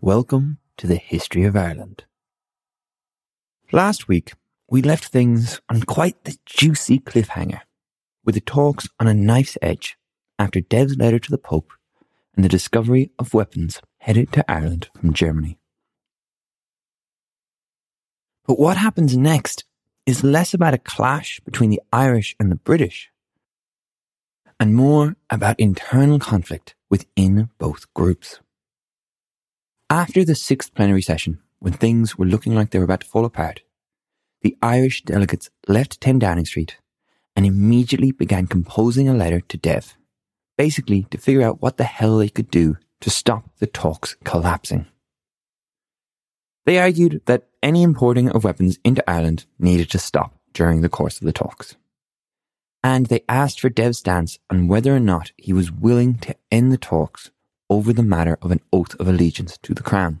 Welcome to the History of Ireland. Last week, we left things on quite the juicy cliffhanger, with the talks on a knife's edge after Dev's letter to the Pope and the discovery of weapons headed to Ireland from Germany. But what happens next is less about a clash between the Irish and the British, and more about internal conflict within both groups. After the sixth plenary session, when things were looking like they were about to fall apart, the Irish delegates left 10 Downing Street and immediately began composing a letter to Dev, basically to figure out what the hell they could do to stop the talks collapsing. They argued that any importing of weapons into Ireland needed to stop during the course of the talks. And they asked for Dev's stance on whether or not he was willing to end the talks over the matter of an oath of allegiance to the crown.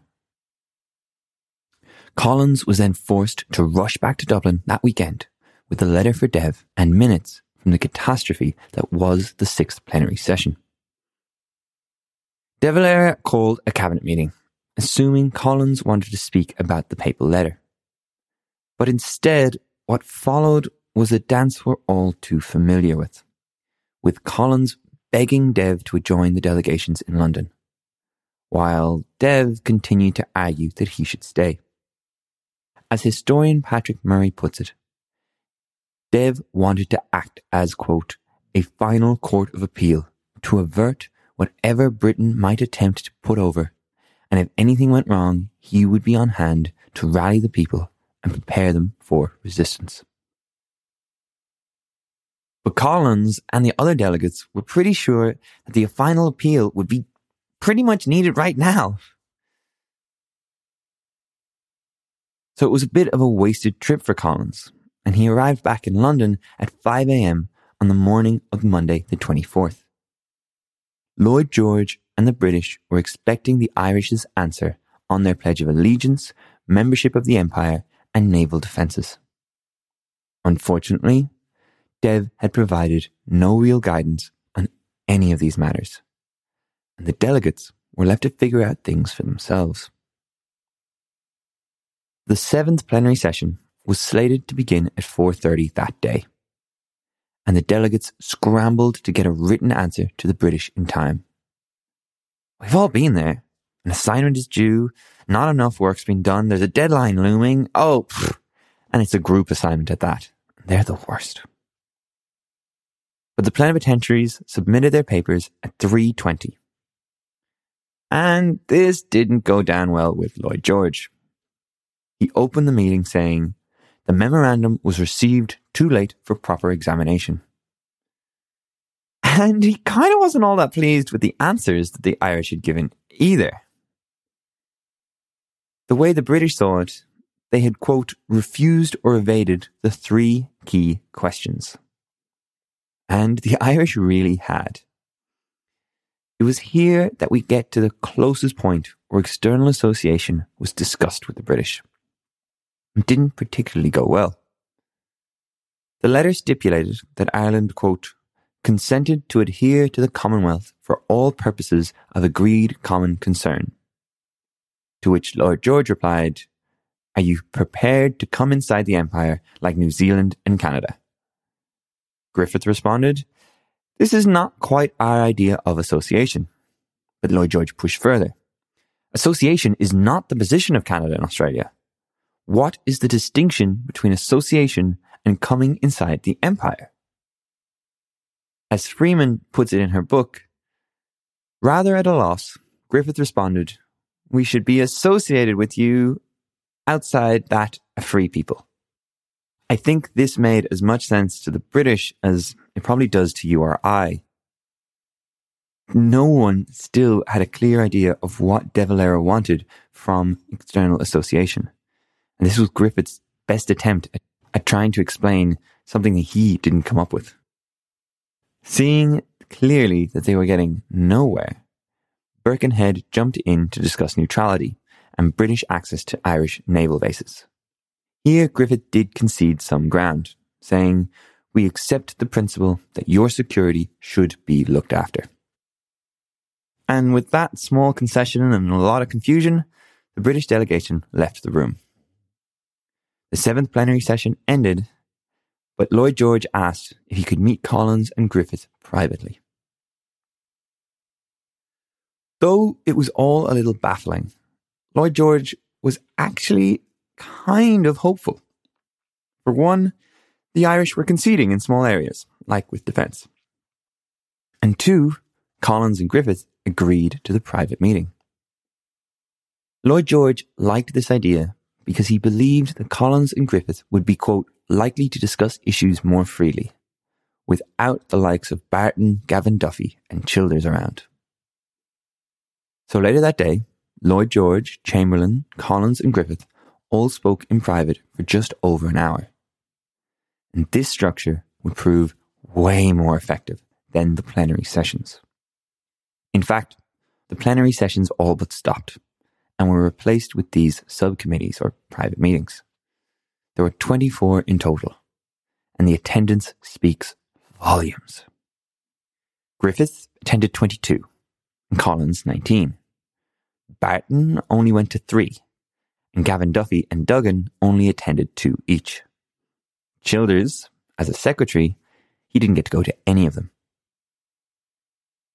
Collins was then forced to rush back to Dublin that weekend with a letter for Dev and minutes from the catastrophe that was the sixth plenary session. De Valera called a cabinet meeting, assuming Collins wanted to speak about the papal letter. But instead, what followed was a dance we're all too familiar with, with Collins begging Dev to join the delegations in London, while Dev continued to argue that he should stay. As historian Patrick Murray puts it, Dev wanted to act as, quote, a final court of appeal to avert whatever Britain might attempt to put over, and if anything went wrong, he would be on hand to rally the people and prepare them for resistance. But Collins and the other delegates were pretty sure that the final appeal would be pretty much needed right now. So it was a bit of a wasted trip for Collins, and he arrived back in London at 5 a.m. on the morning of Monday, the 24th. Lloyd George and the British were expecting the Irish's answer on their Pledge of Allegiance, membership of the Empire, and naval defences. Unfortunately, Dev had provided no real guidance on any of these matters, and the delegates were left to figure out things for themselves. The seventh plenary session was slated to begin at 4.30 that day, and the delegates scrambled to get a written answer to the British in time. We've all been there. An assignment is due, not enough work's been done, there's a deadline looming, oh, pfft. and it's a group assignment at that. They're the worst. But the plenipotentiaries submitted their papers at 3.20. And this didn't go down well with Lloyd George. He opened the meeting saying, the memorandum was received too late for proper examination. And he kind of wasn't all that pleased with the answers that the Irish had given either. The way the British saw it, they had, quote, refused or evaded the three key questions. And the Irish really had. It was here that we get to the closest point where external association was discussed with the British. It didn't particularly go well. The letter stipulated that Ireland, quote, consented to adhere to the Commonwealth for all purposes of agreed common concern. To which Lloyd George replied, Are you prepared to come inside the Empire like New Zealand and Canada? Griffith responded, This is not quite our idea of association, but Lloyd George pushed further. Association is not the position of Canada and Australia. What is the distinction between association and coming inside the empire? As Friemann puts it in her book, rather at a loss, Griffith responded, We should be associated with you outside that a free people. I think this made as much sense to the British as it probably does to you or I. No one still had a clear idea of what De Valera wanted from external association. And this was Griffith's best attempt at, at trying to explain something that he didn't come up with. Seeing clearly that they were getting nowhere, Birkenhead jumped in to discuss neutrality and British access to Irish naval bases. Here, Griffith did concede some ground, saying, We accept the principle that your security should be looked after. And with that small concession and a lot of confusion, the British delegation left the room. The seventh plenary session ended, but Lloyd George asked if he could meet Collins and Griffith privately. Though it was all a little baffling, Lloyd George was actually kind of hopeful. For one, the Irish were conceding in small areas, like with defence. And two, Collins and Griffith agreed to the private meeting. Lloyd George liked this idea because he believed that Collins and Griffith would be, quote, likely to discuss issues more freely, without the likes of Barton, Gavan Duffy, and Childers around. So later that day, Lloyd George, Chamberlain, Collins, and Griffith all spoke in private for just over an hour. And this structure would prove way more effective than the plenary sessions. In fact, the plenary sessions all but stopped and were replaced with these subcommittees or private meetings. There were 24 in total, and the attendance speaks volumes. Griffith attended 22, and Collins 19. Barton only went to three, and Gavan Duffy and Duggan only attended two each. Childers, as a secretary, he didn't get to go to any of them.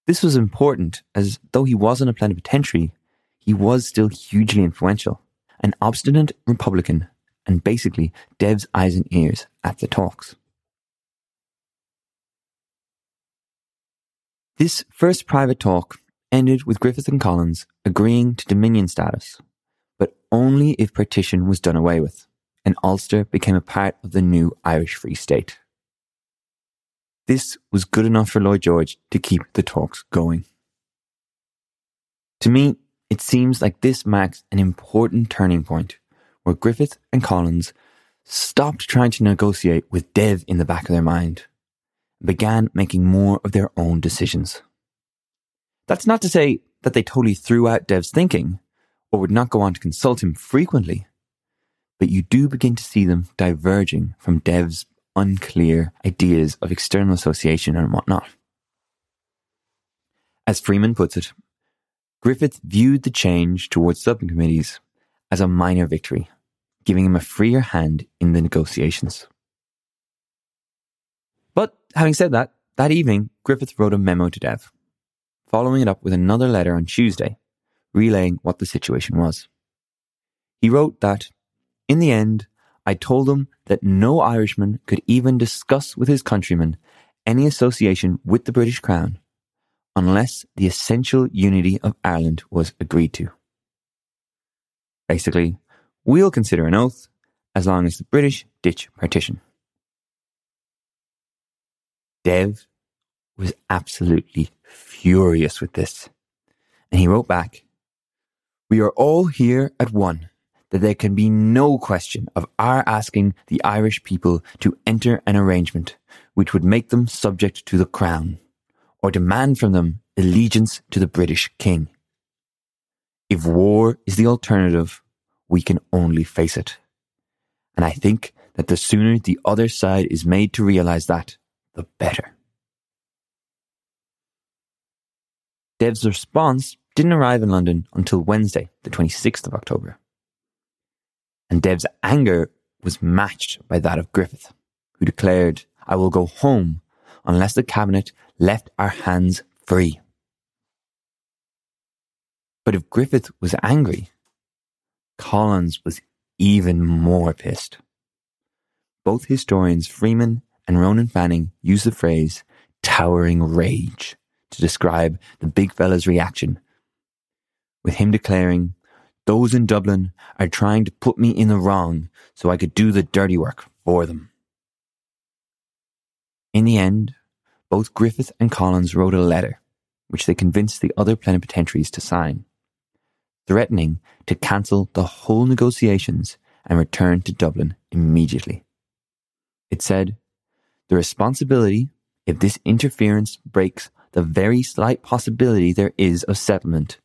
This was important as though he wasn't a plenipotentiary, he was still hugely influential, an obstinate Republican, and basically Dev's eyes and ears at the talks. This first private talk ended with Griffith and Collins agreeing to Dominion status, but only if partition was done away with, and Ulster became a part of the new Irish Free State. This was good enough for Lloyd George to keep the talks going. To me, it seems like this marks an important turning point where Griffith and Collins stopped trying to negotiate with Dev in the back of their mind and began making more of their own decisions. That's not to say that they totally threw out Dev's thinking or would not go on to consult him frequently, but you do begin to see them diverging from Dev's unclear ideas of external association and whatnot. As Friemann puts it, Griffith viewed the change towards subcommittees as a minor victory, giving him a freer hand in the negotiations. But having said that, that evening, Griffith wrote a memo to Dev following it up with another letter on Tuesday, relaying what the situation was. He wrote that, in the end, I told him that no Irishman could even discuss with his countrymen any association with the British Crown unless the essential unity of Ireland was agreed to. Basically, we'll consider an oath as long as the British ditch partition. Dev was absolutely furious with this. And he wrote back, We are all here at one that there can be no question of our asking the Irish people to enter an arrangement which would make them subject to the crown or demand from them allegiance to the British king. If war is the alternative, we can only face it. And I think that the sooner the other side is made to realize that, the better. Dev's response didn't arrive in London until Wednesday, the 26th of October. And Dev's anger was matched by that of Griffith, who declared, I will go home unless the cabinet left our hands free. But if Griffith was angry, Collins was even more pissed. Both historians Friemann and Ronan Fanning use the phrase towering rage to describe the big fella's reaction, with him declaring, Those in Dublin are trying to put me in the wrong so I could do the dirty work for them. In the end, both Griffith and Collins wrote a letter, which they convinced the other plenipotentiaries to sign, threatening to cancel the whole negotiations and return to Dublin immediately. It said, The responsibility, if this interference breaks the very slight possibility there is of settlement,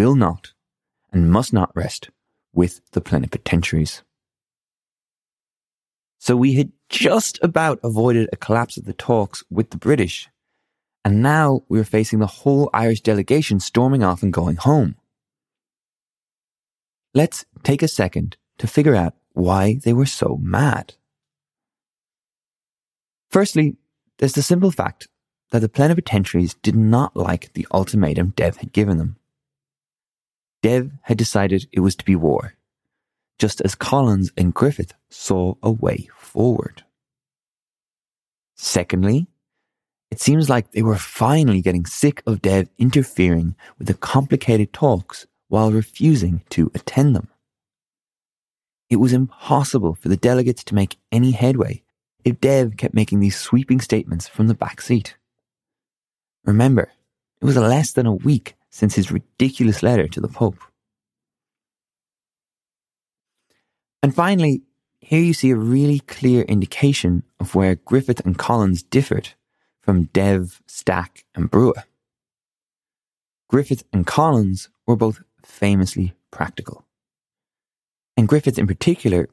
will not and must not rest with the plenipotentiaries. So we had just about avoided a collapse of the talks with the British, and now we were facing the whole Irish delegation storming off and going home. Let's take a second to figure out why they were so mad. Firstly, there's the simple fact that the plenipotentiaries did not like the ultimatum Dev had given them. Dev had decided it was to be war, just as Collins and Griffith saw a way forward. Secondly, it seems like they were finally getting sick of Dev interfering with the complicated talks while refusing to attend them. It was impossible for the delegates to make any headway if Dev kept making these sweeping statements from the back seat. Remember, it was less than a week since his ridiculous letter to the Pope. And finally, here you see a really clear indication of where Griffith and Collins differed from Dev, Stack, and Brugha. Griffith and Collins were both famously practical. And Griffith, in particular,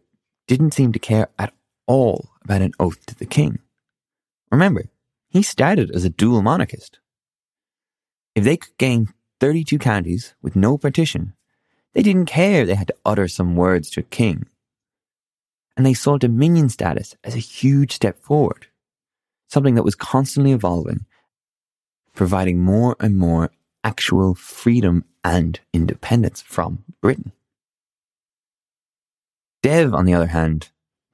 didn't seem to care at all about an oath to the king. Remember, he started as a dual monarchist. If they could gain 32 counties with no partition, they didn't care they had to utter some words to a king. And they saw dominion status as a huge step forward, something that was constantly evolving, providing more and more actual freedom and independence from Britain. Dev, on the other hand,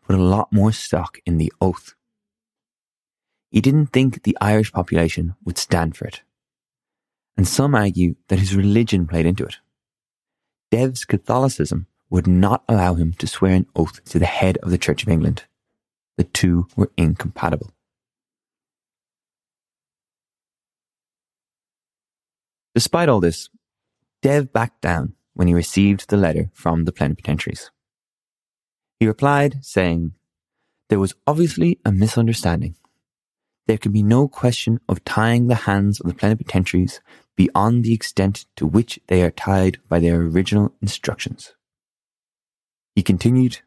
put a lot more stock in the oath. He didn't think the Irish population would stand for it. And some argue that his religion played into it. Dev's Catholicism would not allow him to swear an oath to the head of the Church of England. The two were incompatible. Despite all this, Dev backed down when he received the letter from the plenipotentiaries. He replied, saying, There was obviously a misunderstanding. There can be no question of tying the hands of the plenipotentiaries beyond the extent to which they are tied by their original instructions. He continued,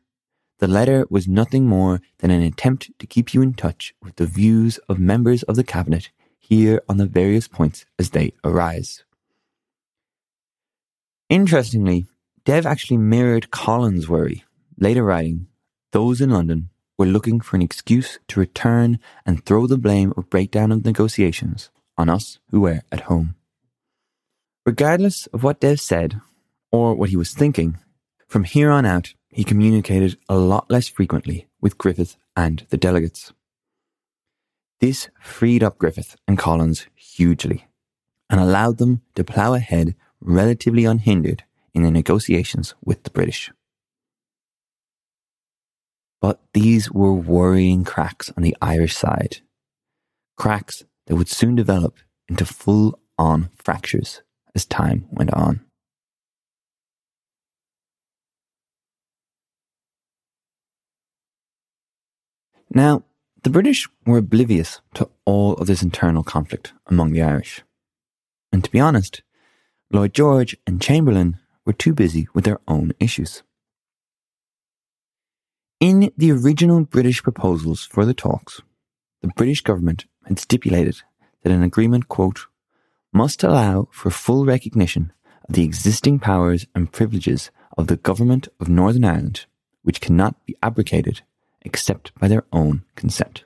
The letter was nothing more than an attempt to keep you in touch with the views of members of the cabinet here on the various points as they arise. Interestingly, Dev actually mirrored Collins' worry Later writing, those in London were looking for an excuse to return and throw the blame of breakdown of negotiations on us who were at home. Regardless of what Dev said or what he was thinking, from here on out, he communicated a lot less frequently with Griffith and the delegates. This freed up Griffith and Collins hugely and allowed them to plough ahead relatively unhindered in the negotiations with the British. But these were worrying cracks on the Irish side. Cracks that would soon develop into full on fractures as time went on. Now, the British were oblivious to all of this internal conflict among the Irish. And to be honest, Lloyd George and Chamberlain were too busy with their own issues. In the original British proposals for the talks, the British government had stipulated that an agreement, quote, must allow for full recognition of the existing powers and privileges of the government of Northern Ireland, which cannot be abrogated except by their own consent.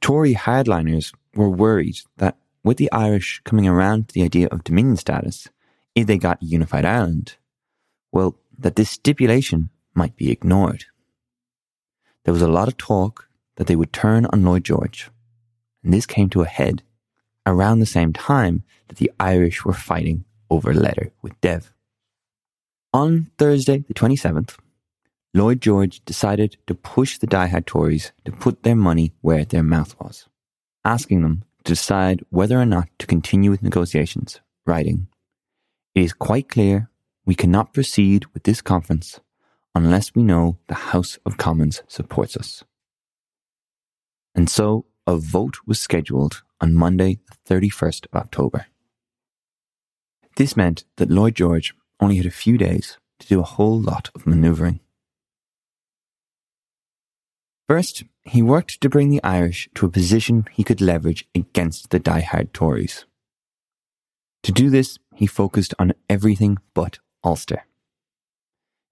Tory hardliners were worried that with the Irish coming around to the idea of Dominion status, if they got a unified Ireland, well, that this stipulation might be ignored. There was a lot of talk that they would turn on Lloyd George, and this came to a head around the same time that the Irish were fighting over letter with Dev. On Thursday, the 27th, Lloyd George decided to push the die-hard Tories to put their money where their mouth was, asking them to decide whether or not to continue with negotiations, writing, It is quite clear we cannot proceed with this conference unless we know the House of Commons supports us. And so a vote was scheduled on Monday, the 31st of October. This meant that Lloyd George only had a few days to do a whole lot of manoeuvring. First, he worked to bring the Irish to a position he could leverage against the die-hard Tories. To do this, he focused on everything but Ulster.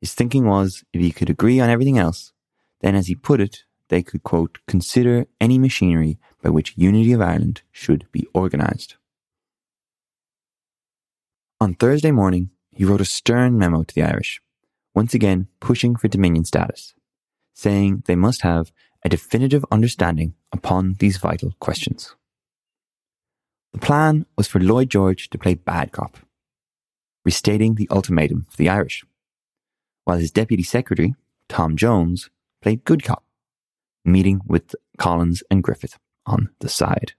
His thinking was if he could agree on everything else, then, as he put it, they could, quote, consider any machinery by which unity of Ireland should be organised. On Thursday morning, he wrote a stern memo to the Irish, once again pushing for Dominion status saying they must have a definitive understanding upon these vital questions. The plan was for Lloyd George to play bad cop, restating the ultimatum for the Irish, while his deputy secretary, Tom Jones, played good cop, meeting with Collins and Griffith on the side.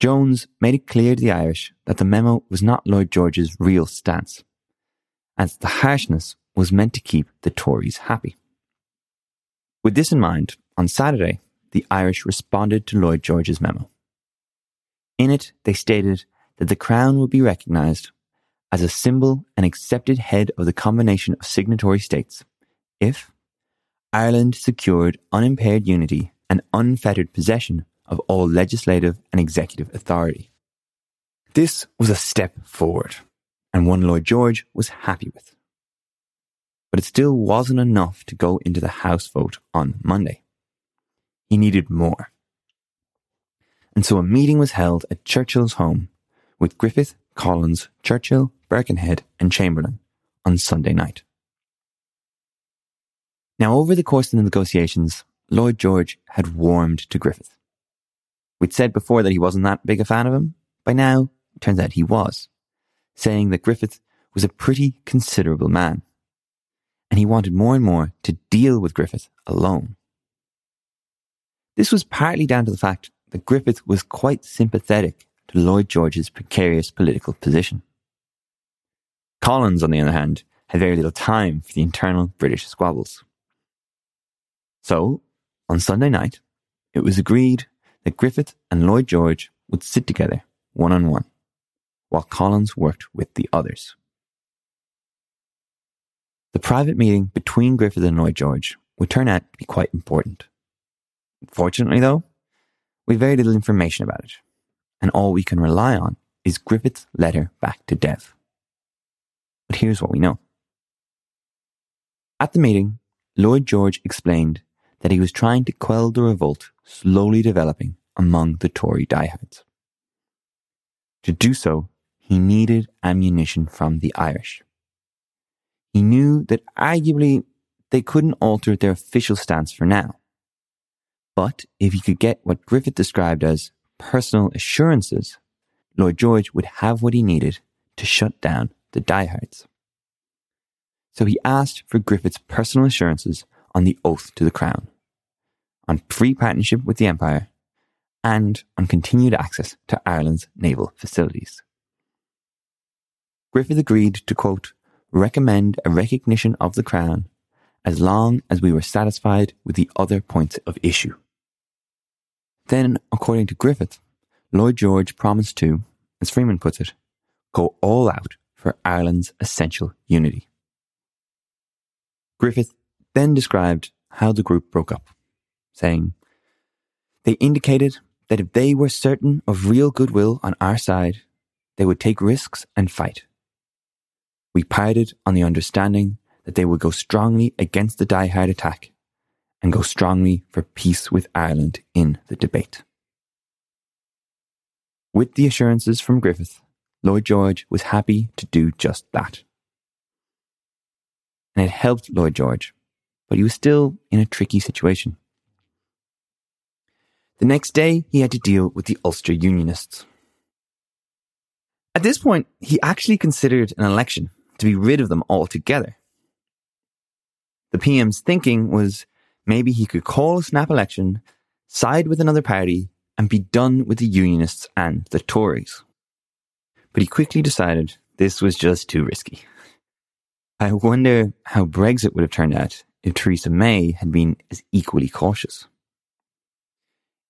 Jones made it clear to the Irish that the memo was not Lloyd George's real stance, as the harshness was meant to keep the Tories happy. With this in mind, on Saturday, the Irish responded to Lloyd George's memo. In it, they stated that the Crown would be recognised as a symbol and accepted head of the combination of signatory states if Ireland secured unimpaired unity and unfettered possession of all legislative and executive authority. This was a step forward, and one Lloyd George was happy with but it still wasn't enough to go into the House vote on Monday. He needed more. And so a meeting was held at Churchill's home with Griffith, Collins, Churchill, Birkenhead, and Chamberlain on Sunday night. Now, over the course of the negotiations, Lloyd George had warmed to Griffith. We'd said before that he wasn't that big a fan of him. By now, it turns out he was, saying that Griffith was a pretty considerable man and he wanted more and more to deal with Griffith alone. This was partly down to the fact that Griffith was quite sympathetic to Lloyd George's precarious political position. Collins, on the other hand, had very little time for the internal British squabbles. So, on Sunday night, it was agreed that Griffith and Lloyd George would sit together one on one, while Collins worked with the others. The private meeting between Griffith and Lloyd George would turn out to be quite important. Fortunately, though, we have very little information about it, and all we can rely on is Griffith's letter back to Dev. But here's what we know. At the meeting, Lloyd George explained that he was trying to quell the revolt slowly developing among the Tory diehards. To do so, he needed ammunition from the Irish. He knew that arguably they couldn't alter their official stance for now. But if he could get what Griffith described as personal assurances, Lloyd George would have what he needed to shut down the diehards. So he asked for Griffith's personal assurances on the oath to the crown, on free partnership with the empire, and on continued access to Ireland's naval facilities. Griffith agreed to quote, recommend a recognition of the Crown as long as we were satisfied with the other points of issue. Then, according to Griffith, Lloyd George promised to, as Friemann puts it, go all out for Ireland's essential unity. Griffith then described how the group broke up, saying, They indicated that if they were certain of real goodwill on our side, they would take risks and fight. We parted on the understanding that they would go strongly against the die-hard attack and go strongly for peace with Ireland in the debate. With the assurances from Griffith, Lloyd George was happy to do just that. And it helped Lloyd George, but he was still in a tricky situation. The next day, he had to deal with the Ulster Unionists. At this point, he actually considered an election to be rid of them altogether. The PM's thinking was maybe he could call a snap election, side with another party, and be done with the Unionists and the Tories. But he quickly decided this was just too risky. I wonder how Brexit would have turned out if Theresa May had been as equally cautious.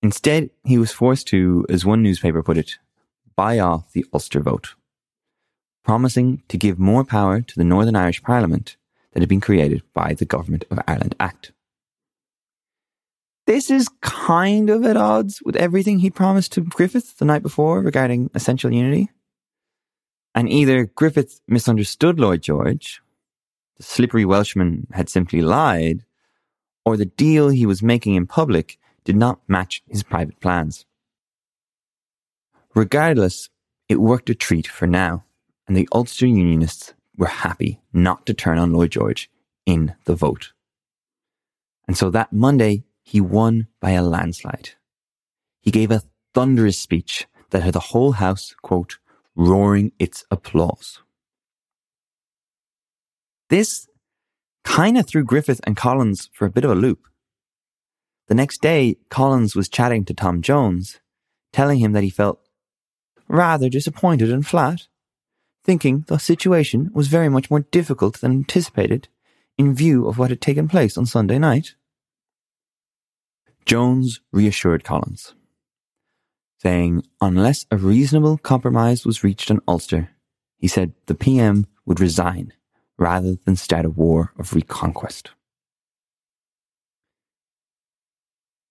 Instead, he was forced to, as one newspaper put it, buy off the Ulster vote, promising to give more power to the Northern Irish Parliament that had been created by the Government of Ireland Act. This is kind of at odds with everything he promised to Griffith the night before regarding essential unity. And either Griffith misunderstood Lloyd George, the slippery Welshman had simply lied, or the deal he was making in public did not match his private plans. Regardless, it worked a treat for now, and the Ulster Unionists were happy not to turn on Lloyd George in the vote. And so that Monday, he won by a landslide. He gave a thunderous speech that had the whole house, quote, roaring its applause. This kind of threw Griffith and Collins for a bit of a loop. The next day, Collins was chatting to Tom Jones, telling him that he felt rather disappointed and flat, thinking the situation was very much more difficult than anticipated in view of what had taken place on Sunday night. Jones reassured Collins, saying unless a reasonable compromise was reached on Ulster, he said the PM would resign rather than start a war of reconquest.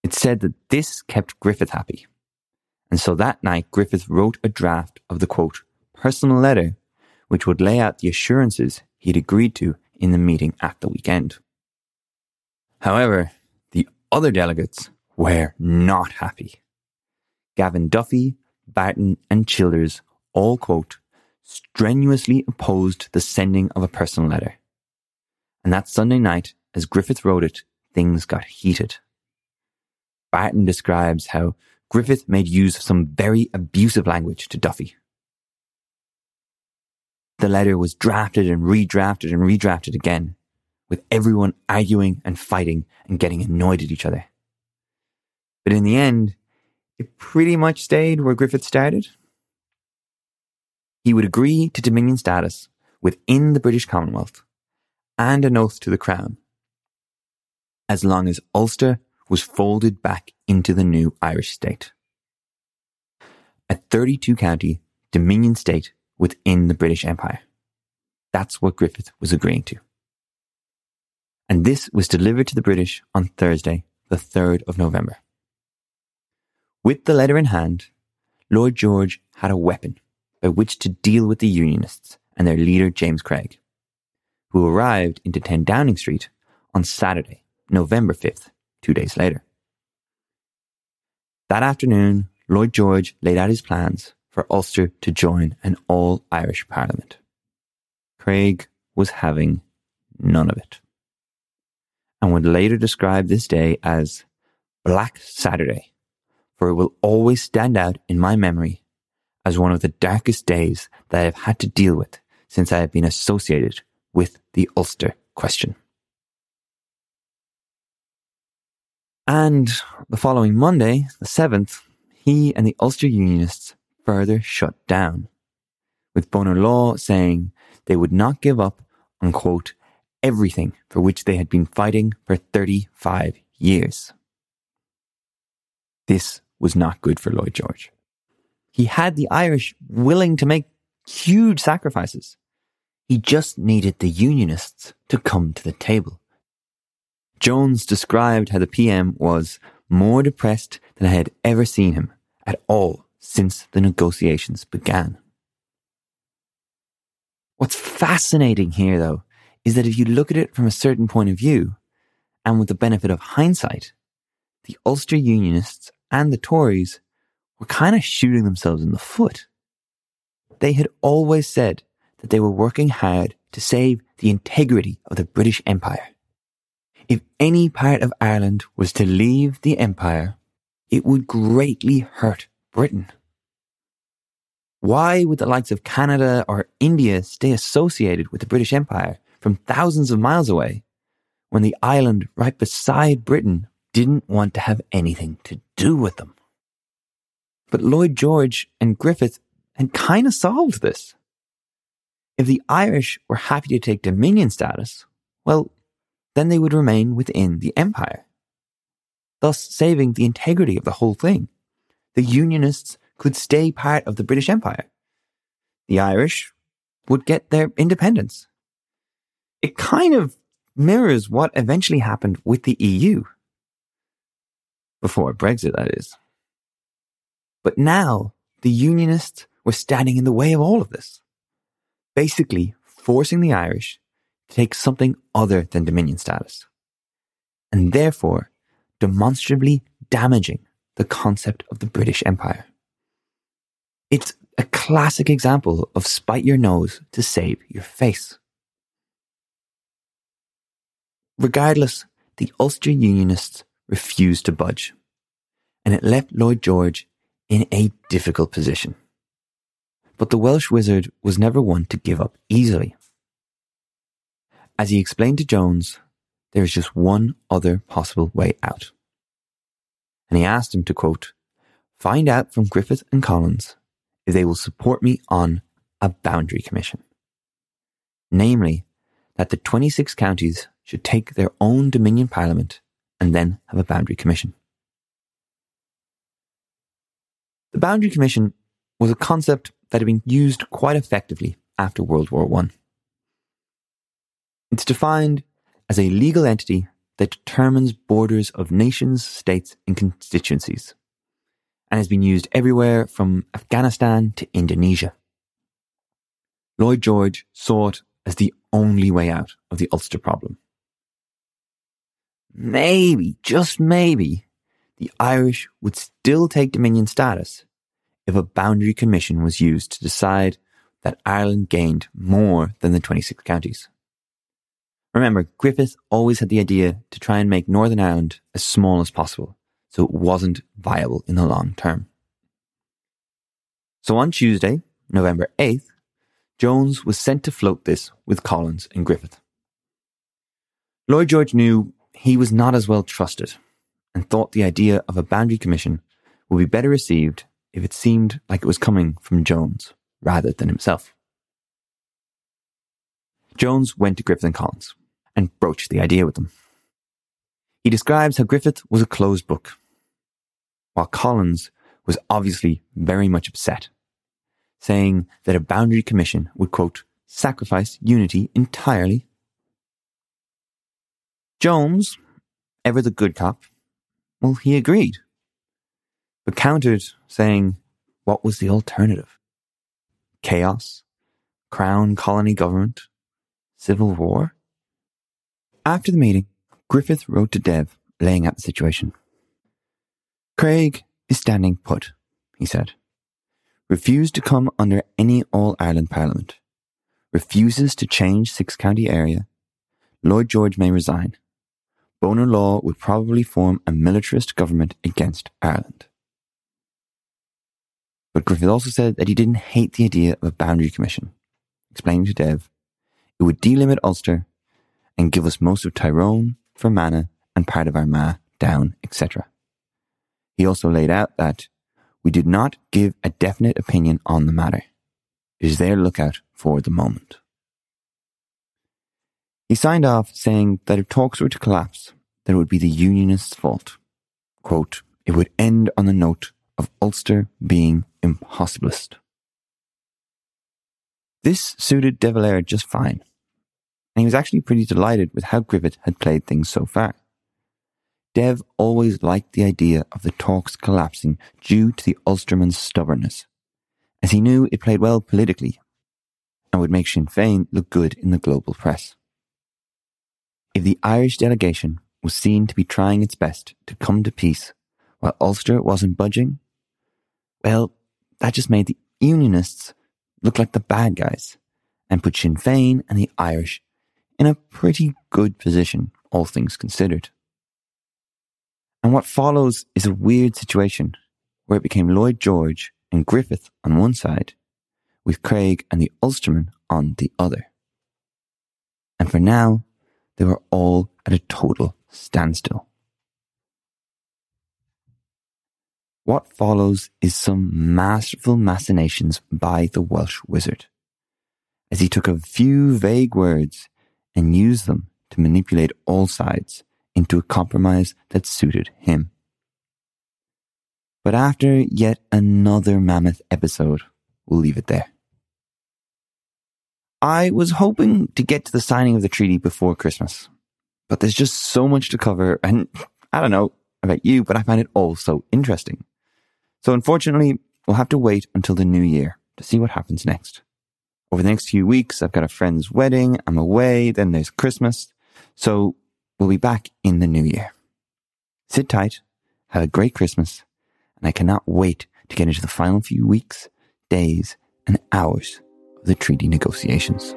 It said that this kept Griffith happy. And so that night, Griffith wrote a draft of the quote, personal letter, which would lay out the assurances he'd agreed to in the meeting at the weekend. However, the other delegates were not happy. Gavan Duffy, Barton, and Childers all quote, strenuously opposed the sending of a personal letter. And that Sunday night, as Griffith wrote it, things got heated. Barton describes how Griffith made use of some very abusive language to Duffy. The letter was drafted and redrafted and redrafted again, with everyone arguing and fighting and getting annoyed at each other. But in the end, it pretty much stayed where Griffith started. He would agree to Dominion status within the British Commonwealth and an oath to the Crown, as long as Ulster was folded back into the new Irish state. A 32 county Dominion state within the British Empire. That's what Griffith was agreeing to. And this was delivered to the British on Thursday, the 3rd of November. With the letter in hand, Lloyd George had a weapon by which to deal with the Unionists and their leader James Craig, who arrived into 10 Downing Street on Saturday, November 5th, two days later. That afternoon, Lloyd George laid out his plans for Ulster to join an all Irish parliament. Craig was having none of it and would later describe this day as Black Saturday, for it will always stand out in my memory as one of the darkest days that I have had to deal with since I have been associated with the Ulster question. And the following Monday, the 7th, he and the Ulster Unionists further shut down, with Bonar Law saying they would not give up on, quote, everything for which they had been fighting for 35 years. This was not good for Lloyd George. He had the Irish willing to make huge sacrifices. He just needed the Unionists to come to the table. Jones described how the PM was more depressed than I had ever seen him at all since the negotiations began. What's fascinating here, though, is that if you look at it from a certain point of view, And with the benefit of hindsight, the Ulster Unionists and the Tories were kind of shooting themselves in the foot. They had always said that they were working hard to save the integrity of the British Empire. If any part of Ireland was to leave the Empire, it would greatly hurt Britain. Why would the likes of Canada or India stay associated with the British Empire from thousands of miles away when the island right beside Britain didn't want to have anything to do with them? But Lloyd George and Griffith had kind of solved this. If the Irish were happy to take dominion status, well, then they would remain within the empire, thus saving the integrity of the whole thing. The Unionists could stay part of the British Empire. The Irish would get their independence. It kind of mirrors what eventually happened with the EU. Before Brexit, that is. But now, the Unionists were standing in the way of all of this, basically forcing the Irish to take something other than Dominion status, and therefore demonstrably damaging the concept of the British Empire. It's a classic example of spite your nose to save your face. Regardless, the Ulster Unionists refused to budge, and it left Lloyd George in a difficult position. But the Welsh wizard was never one to give up easily. As he explained to Jones, there is just one other possible way out. And he asked him to quote, find out from Griffith and Collins if they will support me on a boundary commission. Namely, that the 26 counties should take their own Dominion Parliament and then have a boundary commission. The boundary commission was a concept that had been used quite effectively after World War I. It's defined as a legal entity that determines borders of nations, states, and constituencies and has been used everywhere from Afghanistan to Indonesia. Lloyd George saw it as the only way out of the Ulster problem. Maybe, just maybe, the Irish would still take Dominion status if a boundary commission was used to decide that Ireland gained more than the 26 counties. Remember, Griffith always had the idea to try and make Northern Ireland as small as possible so it wasn't viable in the long term. So on Tuesday, November 8th, Jones was sent to float this with Collins and Griffith. Lloyd George knew he was not as well trusted and thought the idea of a boundary commission would be better received if it seemed like it was coming from Jones rather than himself. Jones went to Griffith and Collins and broached the idea with them. He describes how Griffith was a closed book while Collins was obviously very much upset, saying that a boundary commission would, quote, sacrifice unity entirely. Jones, ever the good cop, well, he agreed, but countered, saying, what was the alternative? Chaos? Crown colony government? Civil war? After the meeting, Griffith wrote to Dev, laying out the situation. Craig is standing put, he said. Refused to come under any All Ireland Parliament. Refuses to change six county area. Lloyd George may resign. Bonar Law would probably form a militarist government against Ireland. But Griffith also said that he didn't hate the idea of a boundary commission, explaining to Dev it would delimit Ulster and give us most of Tyrone, Fermanagh, and part of Armagh, Down, etc. He also laid out that we did not give a definite opinion on the matter. It is their lookout for the moment. He signed off saying that if talks were to collapse, then it would be the Unionists' fault. Quote, it would end on the note of Ulster being impossibilist. This suited De Valera just fine, and he was actually pretty delighted with how Griffith had played things so far. Dev always liked the idea of the talks collapsing due to the Ulsterman's stubbornness, as he knew it played well politically and would make Sinn Féin look good in the global press. If the Irish delegation was seen to be trying its best to come to peace while Ulster wasn't budging, well, that just made the Unionists look like the bad guys and put Sinn Féin and the Irish in a pretty good position, all things considered. And what follows is a weird situation where it became Lloyd George and Griffith on one side, with Craig and the Ulstermen on the other. And for now, they were all at a total standstill. What follows is some masterful machinations by the Welsh wizard, as he took a few vague words and used them to manipulate all sides into a compromise that suited him. But after yet another mammoth episode, we'll leave it there. I was hoping to get to the signing of the treaty before Christmas, but there's just so much to cover, and I don't know about you, but I find it all so interesting. So unfortunately, we'll have to wait until the new year to see what happens next. Over the next few weeks, I've got a friend's wedding, I'm away, then there's Christmas, so we'll be back in the new year. Sit tight, have a great Christmas, and I cannot wait to get into the final few weeks, days, and hours of the treaty negotiations.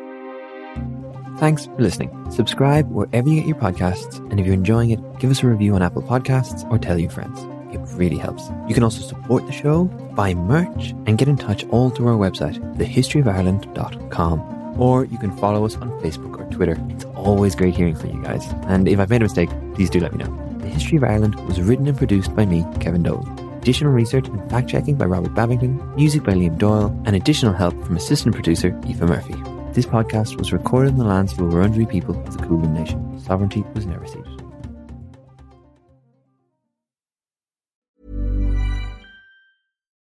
Thanks for listening. Subscribe wherever you get your podcasts, and if you're enjoying it, give us a review on Apple Podcasts or tell your friends. It really helps. You can also support the show, buy merch, and get in touch all through our website, thehistoryofireland.com. Or you can follow us on Facebook or Twitter. It's always great hearing from you guys. And if I've made a mistake, please do let me know. The History of Ireland was written and produced by me, Kevin Dolan. Additional research and fact checking by Robert Babington, music by Liam Doyle, and additional help from assistant producer Aoife Murphy. This podcast was recorded in the lands of the Wurundjeri people of the Kulin Nation. Sovereignty was never ceded.